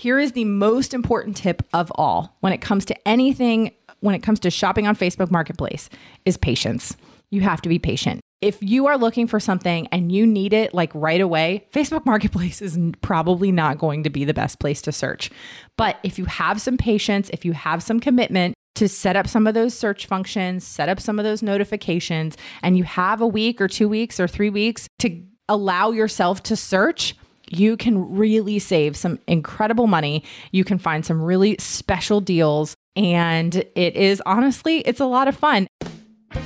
here is the most important tip of all when it comes to anything, when it comes to shopping on Facebook Marketplace, is patience. You have to be patient. If you are looking for something and you need it like right away, Facebook Marketplace is probably not going to be the best place to search. But if you have some patience, if you have some commitment, to set up some of those search functions, set up some of those notifications, and you have a week or two weeks or three weeks to allow yourself to search, you can really save some incredible money. You can find some really special deals and it is honestly, it's a lot of fun.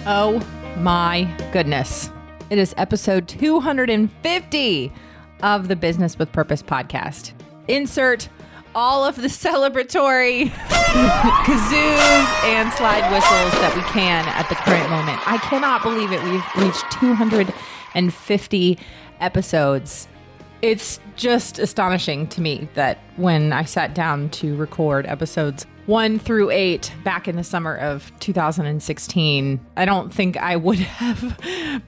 Oh my goodness. It is episode 250 of the Business with Purpose podcast. Insert all of the celebratory kazoos and slide whistles that we can at the current moment. I cannot believe it. We've reached 250 episodes. It's just astonishing to me that when I sat down to record episodes one through eight back in the summer of 2016, I don't think I would have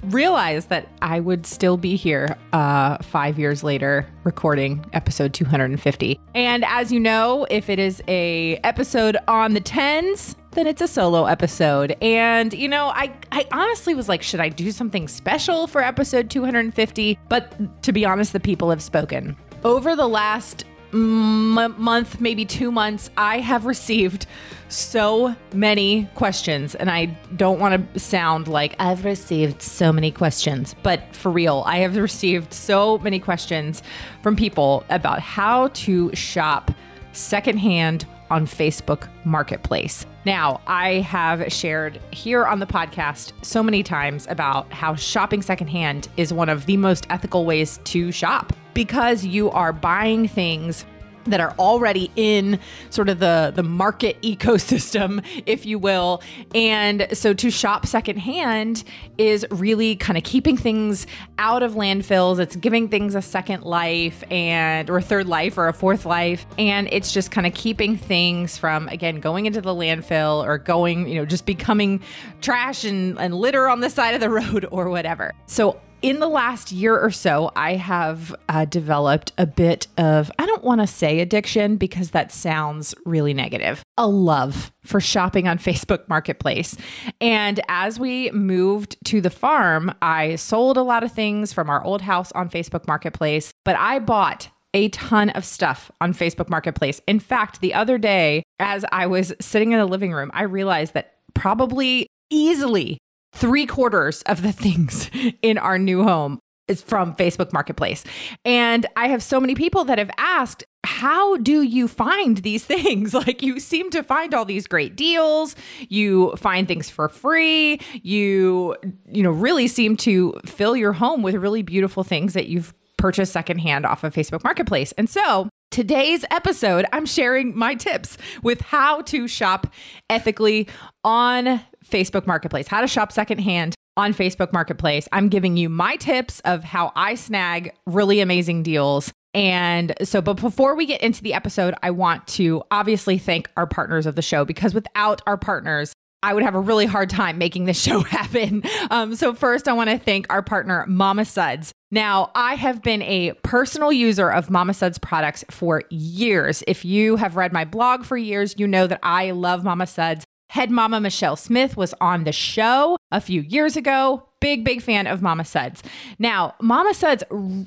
realized that I would still be here uh, five years later recording episode 250. And as you know, if it is a episode on the tens, then it's a solo episode. And you know, I I honestly was like, should I do something special for episode 250? But to be honest, the people have spoken. Over the last m- month, maybe two months, I have received so many questions. And I don't want to sound like I've received so many questions, but for real, I have received so many questions from people about how to shop secondhand on Facebook Marketplace. Now, I have shared here on the podcast so many times about how shopping secondhand is one of the most ethical ways to shop because you are buying things that are already in sort of the the market ecosystem if you will. And so to shop secondhand is really kind of keeping things out of landfills. It's giving things a second life and or a third life or a fourth life. And it's just kind of keeping things from again going into the landfill or going you know just becoming trash and, and litter on the side of the road or whatever. So in the last year or so, I have uh, developed a bit of, I don't want to say addiction because that sounds really negative, a love for shopping on Facebook Marketplace. And as we moved to the farm, I sold a lot of things from our old house on Facebook Marketplace, but I bought a ton of stuff on Facebook Marketplace. In fact, the other day, as I was sitting in the living room, I realized that probably easily three quarters of the things in our new home is from Facebook Marketplace. And I have so many people that have asked, how do you find these things? Like you seem to find all these great deals, you find things for free, you you know really seem to fill your home with really beautiful things that you've purchased secondhand off of Facebook Marketplace. And so Today's episode, I'm sharing my tips with how to shop ethically on Facebook Marketplace, how to shop secondhand on Facebook Marketplace. I'm giving you my tips of how I snag really amazing deals. And so, but before we get into the episode, I want to obviously thank our partners of the show because without our partners, I would have a really hard time making this show happen. Um, so, first, I want to thank our partner, Mama Suds. Now, I have been a personal user of Mama Suds products for years. If you have read my blog for years, you know that I love Mama Suds. Head mama Michelle Smith was on the show a few years ago. Big, big fan of Mama Suds. Now, Mama Suds,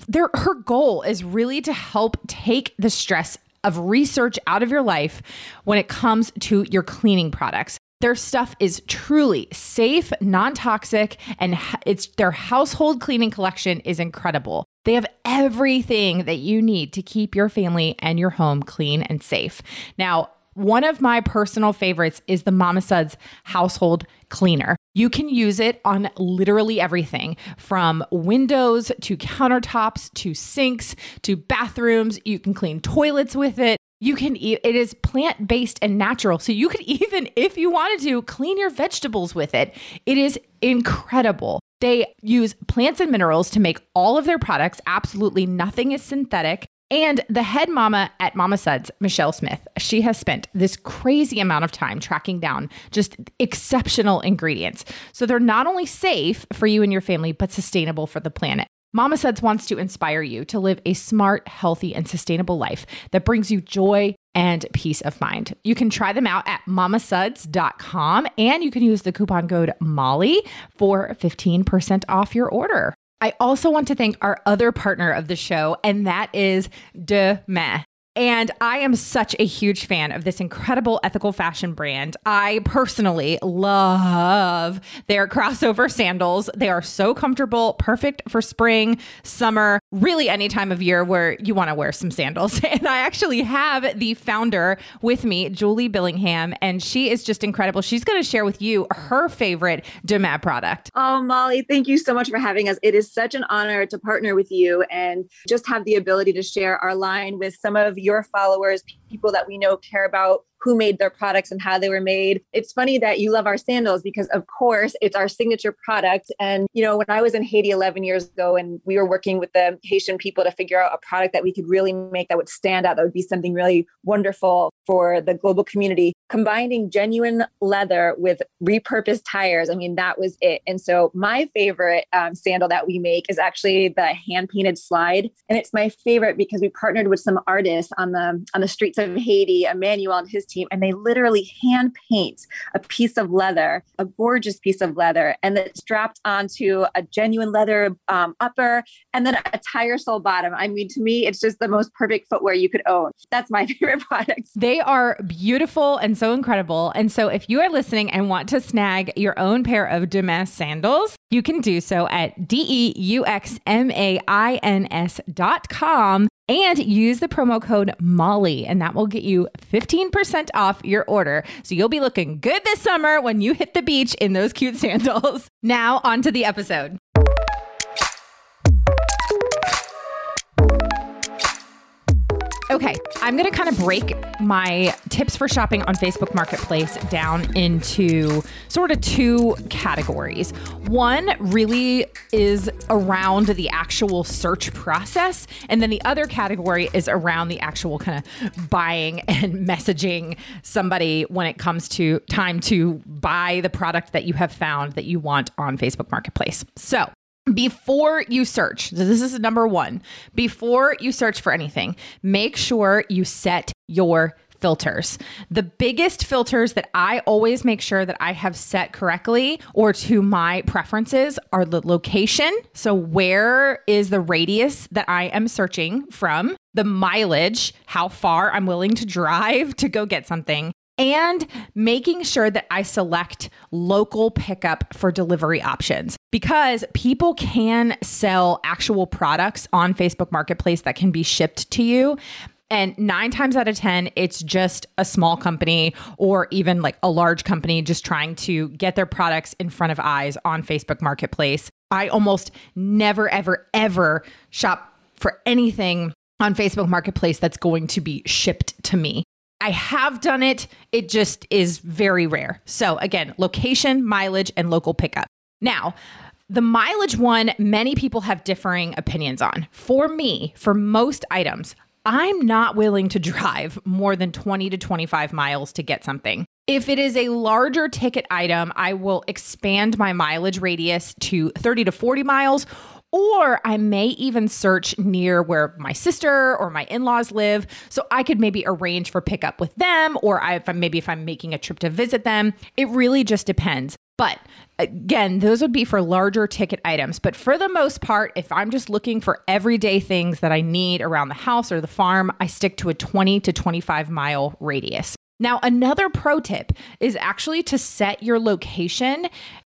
their, her goal is really to help take the stress of research out of your life when it comes to your cleaning products. Their stuff is truly safe, non-toxic, and it's their household cleaning collection is incredible. They have everything that you need to keep your family and your home clean and safe. Now, one of my personal favorites is the Mama Suds household cleaner. You can use it on literally everything from windows to countertops to sinks to bathrooms. You can clean toilets with it. You can eat it is plant based and natural. So you could even, if you wanted to, clean your vegetables with it. It is incredible. They use plants and minerals to make all of their products. Absolutely nothing is synthetic. And the head mama at Mama Suds, Michelle Smith, she has spent this crazy amount of time tracking down just exceptional ingredients. So they're not only safe for you and your family, but sustainable for the planet. Mama Suds wants to inspire you to live a smart, healthy, and sustainable life that brings you joy and peace of mind. You can try them out at mamasuds.com and you can use the coupon code MOLLY for 15% off your order. I also want to thank our other partner of the show, and that is Deux Mains. And I am such a huge fan of this incredible ethical fashion brand. I personally love their crossover sandals. They are so comfortable, perfect for spring, summer, really any time of year where you want to wear some sandals. And I actually have the founder with me, Julie Billingham, and she is just incredible. She's going to share with you her favorite Deux Mains product. Oh, Molly, thank you so much for having us. It is such an honor to partner with you and just have the ability to share our line with some of your followers, people that we know care about who made their products and how they were made. It's funny that you love our sandals because, of course, it's our signature product. And, you know, when I was in Haiti 11 years ago and we were working with the Haitian people to figure out a product that we could really make that would stand out, that would be something really wonderful for the global community, combining genuine leather with repurposed tires, I mean, that was it. And so my favorite um, sandal that we make is actually the hand painted slide. And it's my favorite because we partnered with some artists on the on the streets of Haiti, Emmanuel and his team, and they literally hand paint a piece of leather, a gorgeous piece of leather, and it's strapped onto a genuine leather um, upper and then a tire sole bottom. I mean, to me, it's just the most perfect footwear you could own. That's my favorite product. They are beautiful and so incredible. And so, if you are listening and want to snag your own pair of Deux Mains sandals, you can do so at D E U X M A I N S dot com and use the promo code MOLLY, and that will get you 15% off your order. So you'll be looking good this summer when you hit the beach in those cute sandals. Now, on to the episode. Okay, I'm going to kind of break my tips for shopping on Facebook Marketplace down into sort of two categories. One really is around the actual search process, and then the other category is around the actual kind of buying and messaging somebody when it comes to time to buy the product that you have found that you want on Facebook Marketplace. So, before you search, this is number one, before you search for anything, make sure you set your filters. The biggest filters that I always make sure that I have set correctly or to my preferences are the location. So, where is the radius that I am searching from? The mileage, how far I'm willing to drive to go get something, and making sure that I select local pickup for delivery options because people can sell actual products on Facebook Marketplace that can be shipped to you. And nine times out of 10, it's just a small company or even like a large company just trying to get their products in front of eyes on Facebook Marketplace. I almost never, ever, ever shop for anything on Facebook Marketplace that's going to be shipped to me. I have done it. It just is very rare. So, again, location, mileage, and local pickup. Now, the mileage one, many people have differing opinions on. For me, for most items, I'm not willing to drive more than 20 to 25 miles to get something. If it is a larger ticket item, I will expand my mileage radius to 30 to 40 miles or I may even search near where my sister or my in laws live. So I could maybe arrange for pickup with them, or I, if I'm, maybe if I'm making a trip to visit them. It really just depends. But again, those would be for larger ticket items. But for the most part, if I'm just looking for everyday things that I need around the house or the farm, I stick to a 20 to 25 mile radius. Now, another pro tip is actually to set your location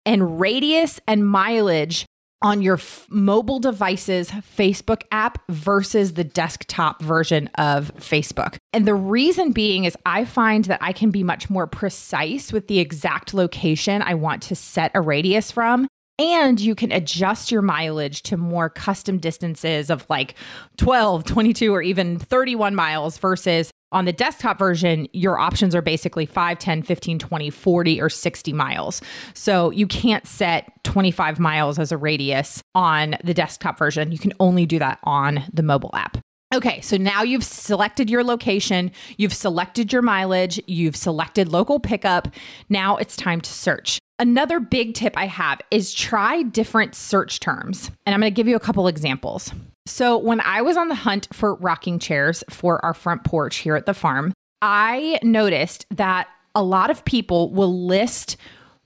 and radius and mileage on your f- mobile device's Facebook app versus the desktop version of Facebook. And the reason being is I find that I can be much more precise with the exact location I want to set a radius from. And you can adjust your mileage to more custom distances of like 12, 22, or even 31 miles versus on the desktop version, your options are basically 5, 10, 15, 20, 40, or 60 miles. So you can't set 25 miles as a radius on the desktop version. You can only do that on the mobile app. Okay, so now you've selected your location, you've selected your mileage, you've selected local pickup. Now it's time to search. Another big tip I have is try different search terms. And I'm to give you a couple examples. So, when I was on the hunt for rocking chairs for our front porch here at the farm, I noticed that a lot of people will list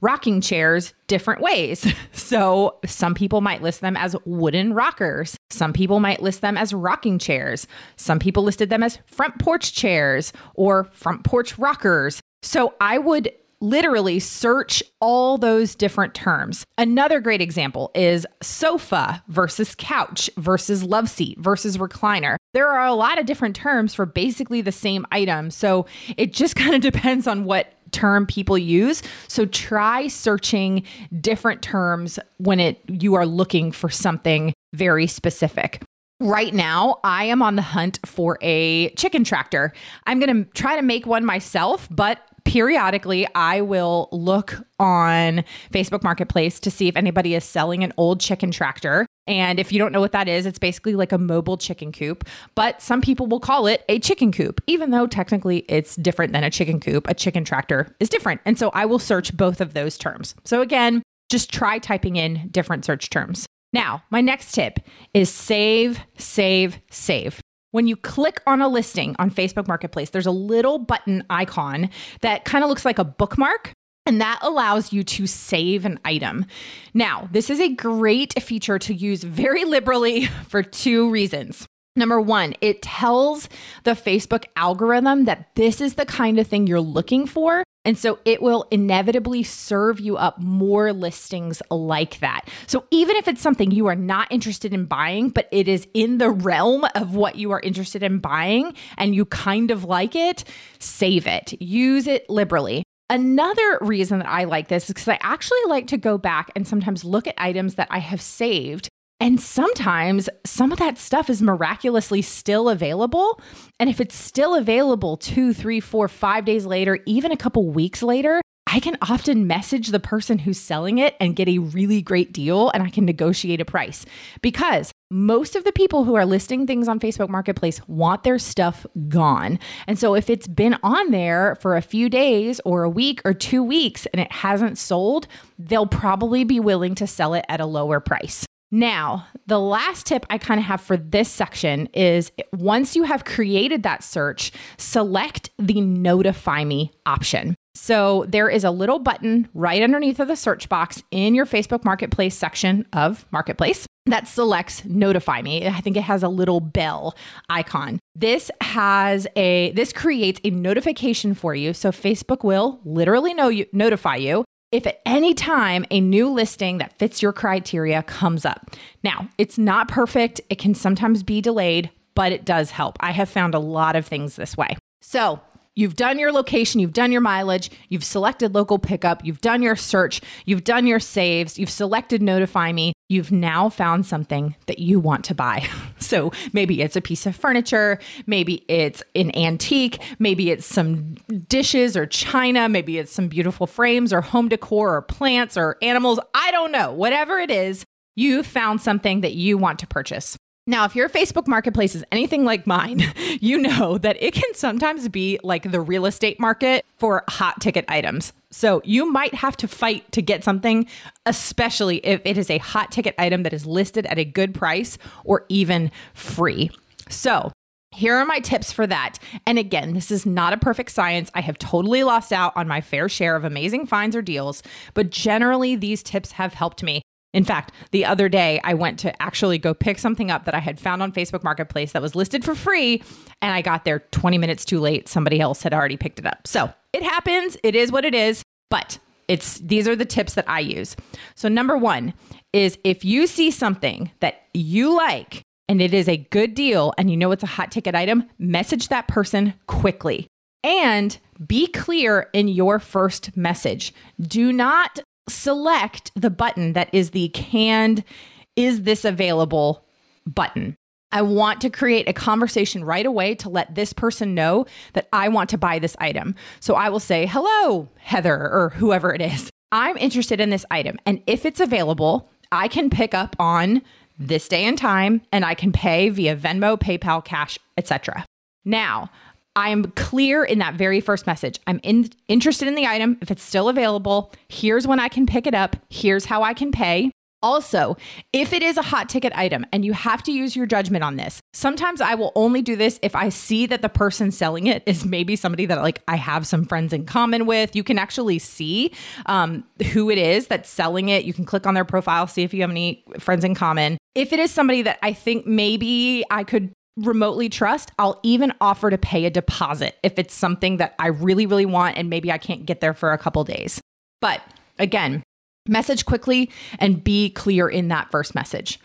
rocking chairs different ways. So, some people might list them as wooden rockers. Some people might list them as rocking chairs. Some people listed them as front porch chairs or front porch rockers. So, I would literally search all those different terms. Another great example is sofa versus couch versus love seat versus recliner. There are a lot of different terms for basically the same item. So it just kind of depends on what term people use. So try searching different terms when it you are looking for something very specific. Right now, I am on the hunt for a chicken tractor. I'm going to try to make one myself, but periodically I will look on Facebook Marketplace to see if anybody is selling an old chicken tractor. And if you don't know what that is, it's basically like a mobile chicken coop, but some people will call it a chicken coop, even though technically it's different than a chicken coop. A chicken tractor is different. And so I will search both of those terms. So again, just try typing in different search terms. Now, my next tip is save, save, save. When you click on a listing on Facebook Marketplace, there's a little button icon that kind of looks like a bookmark. And that allows you to save an item. Now, this is a great feature to use very liberally for two reasons. Number one, it tells the Facebook algorithm that this is the kind of thing you're looking for. And so it will inevitably serve you up more listings like that. So even if it's something you are not interested in buying, but it is in the realm of what you are interested in buying and you kind of like it, save it, use it liberally. Another reason that I like this is because I actually like to go back and sometimes look at items that I have saved and sometimes some of that stuff is miraculously still available. And if it's still available two, three, four, five days later, even a couple weeks later, I can often message the person who's selling it and get a really great deal and I can negotiate a price because most of the people who are listing things on Facebook Marketplace want their stuff gone. And so if it's been on there for a few days or a week or two weeks and it hasn't sold, they'll probably be willing to sell it at a lower price. Now, the last tip I kind of have for this section is once you have created that search, select the notify me option. So there is a little button right underneath of the search box in your Facebook Marketplace section of Marketplace that selects notify me. I think it has a little bell icon. This has a this creates a notification for you so Facebook will literally know you notify you if at any time a new listing that fits your criteria comes up. Now, it's not perfect, it can sometimes be delayed, but it does help. I have found a lot of things this way. So, You've done your location, you've done your mileage, you've selected local pickup, you've done your search, you've done your saves, you've selected notify me. You've now found something that you want to buy. So maybe it's a piece of furniture, maybe it's an antique, maybe it's some dishes or china, maybe it's some beautiful frames or home decor or plants or animals. I don't know. Whatever it is, you found something that you want to purchase. Now, if your Facebook marketplace is anything like mine, you know that it can sometimes be like the real estate market for hot ticket items. So you might have to fight to get something, especially if it is a hot ticket item that is listed at a good price or even free. So here are my tips for that. And again, this is not a perfect science. I have totally lost out on my fair share of amazing finds or deals, but generally, these tips have helped me. In fact, the other day I went to actually go pick something up that I had found on Facebook Marketplace that was listed for free, and I got there 20 minutes too late. Somebody else had already picked it up. So it happens. It is what it is. But it's these are the tips that I use. So number one is if you see something that you like and it is a good deal and you know it's a hot ticket item, message that person quickly. And be clear in your first message. Do not select the button that is the canned, is this available button. I want to create a conversation right away to let this person know that I want to buy this item. So I will say, hello, Heather, or whoever it is. I'm interested in this item. And if it's available, I can pick up on this day and time and I can pay via Venmo, PayPal, cash, etc. Now, I'm clear in that very first message. I'm in, interested in the item. If it's still available, here's when I can pick it up. Here's how I can pay. Also, if it is a hot ticket item and you have to use your judgment on this, sometimes I will only do this if I see that the person selling it is maybe somebody that like I have some friends in common with. You can actually see um, who it is that's selling it. You can click on their profile, see if you have any friends in common. If it is somebody that I think maybe I could remotely trust, I'll even offer to pay a deposit if it's something that I really, really want and maybe I can't get there for a couple days. But again, Message quickly and be clear in that first message.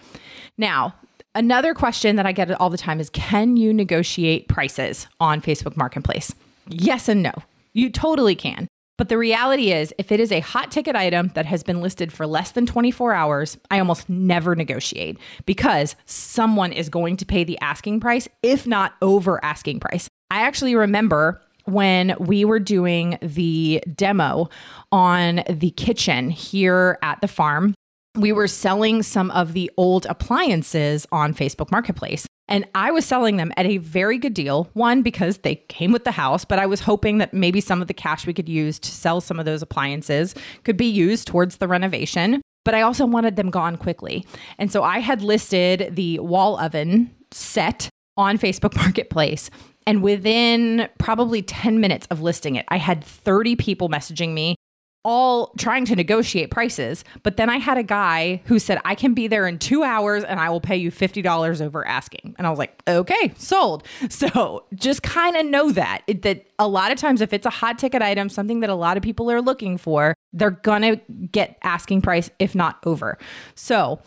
Now, another question that I get all the time is Can you negotiate prices on Facebook Marketplace? Yes and no. You totally can. But the reality is, if it is a hot ticket item that has been listed for less than 24 hours, I almost never negotiate because someone is going to pay the asking price, if not over asking price. I actually remember when we were doing the demo on the kitchen here at the farm. We were selling some of the old appliances on Facebook Marketplace. And I was selling them at a very good deal. One, because they came with the house, but I was hoping that maybe some of the cash we could use to sell some of those appliances could be used towards the renovation. But I also wanted them gone quickly. And so I had listed the wall oven set on Facebook Marketplace and within probably 10 minutes of listing it, I had 30 people messaging me, all trying to negotiate prices. But then I had a guy who said, I can be there in two hours and I will pay you $50 over asking. And I was like, okay, sold. So just kind of know that, that a lot of times, if it's a hot ticket item, something that a lot of people are looking for, they're going to get asking price, if not over. So,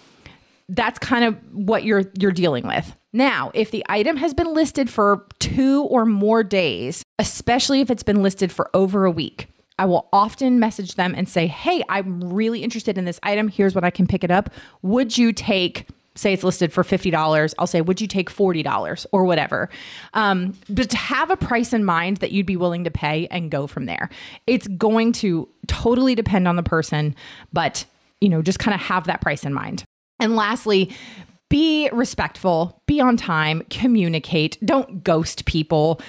that's kind of what you're you're dealing with. Now, if the item has been listed for 2 or more days, especially if it's been listed for over a week, I will often message them and say, "Hey, I'm really interested in this item. Here's what I can pick it up. Would you take say it's listed for $50 i'll say would you take $40 or whatever um, but to have a price in mind that you'd be willing to pay and go from there it's going to totally depend on the person but you know just kind of have that price in mind and lastly, be respectful, be on time, communicate, don't ghost people.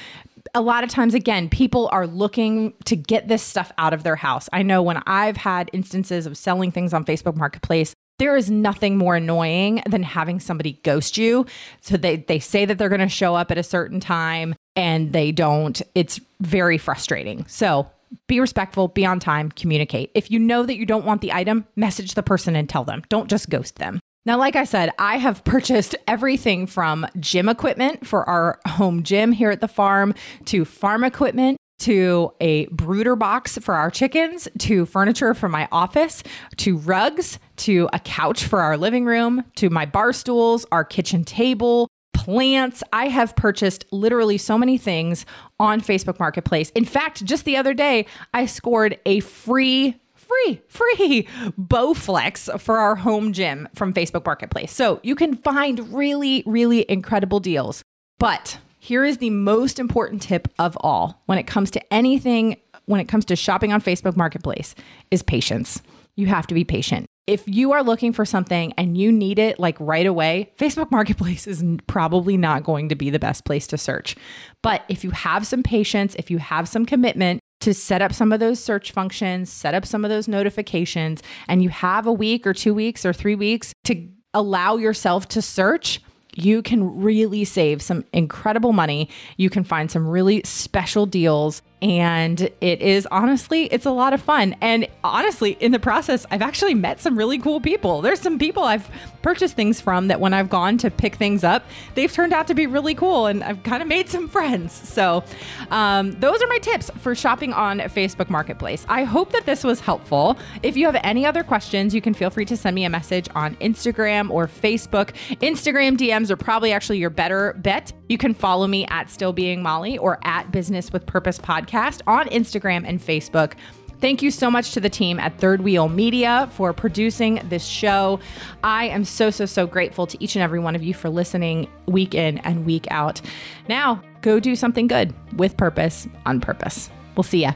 A lot of times, again, people are looking to get this stuff out of their house. I know when I've had instances of selling things on Facebook Marketplace, there is nothing more annoying than having somebody ghost you. So they, they say that they're going to show up at a certain time and they don't. It's very frustrating. So be respectful, be on time, communicate. If you know that you don't want the item, message the person and tell them. Don't just ghost them. Now, like I said, I have purchased everything from gym equipment for our home gym here at the farm to farm equipment to a brooder box for our chickens, to furniture for my office, to rugs, to a couch for our living room, to my bar stools, our kitchen table, plants. I have purchased literally so many things on Facebook Marketplace. In fact, just the other day, I scored a free free, free Bowflex for our home gym from Facebook Marketplace. So you can find really, really incredible deals. But here is the most important tip of all when it comes to anything, when it comes to shopping on Facebook Marketplace, is patience. You have to be patient. If you are looking for something and you need it like right away, Facebook Marketplace is probably not going to be the best place to search. But if you have some patience, if you have some commitment, to set up some of those search functions, set up some of those notifications, and you have a week or two weeks or three weeks to allow yourself to search, you can really save some incredible money. You can find some really special deals and it is honestly it's a lot of fun. And honestly in the process i've actually met some really cool people. There's some people i've purchased things from that when i've gone to pick things up they've turned out to be really cool and i've kind of made some friends. So um, those are my tips for shopping on facebook marketplace. I hope that this was helpful. If you have any other questions you can feel free to send me a message on instagram or facebook. Instagram dms are probably actually your better bet. You can follow me at still being molly or at business with purpose podcast podcast on Instagram and Facebook. Thank you so much to the team at Third Wheel Media for producing this show. I am so, so, so grateful to each and every one of you for listening week in and week out. Now, go do something good with purpose on purpose. We'll see ya.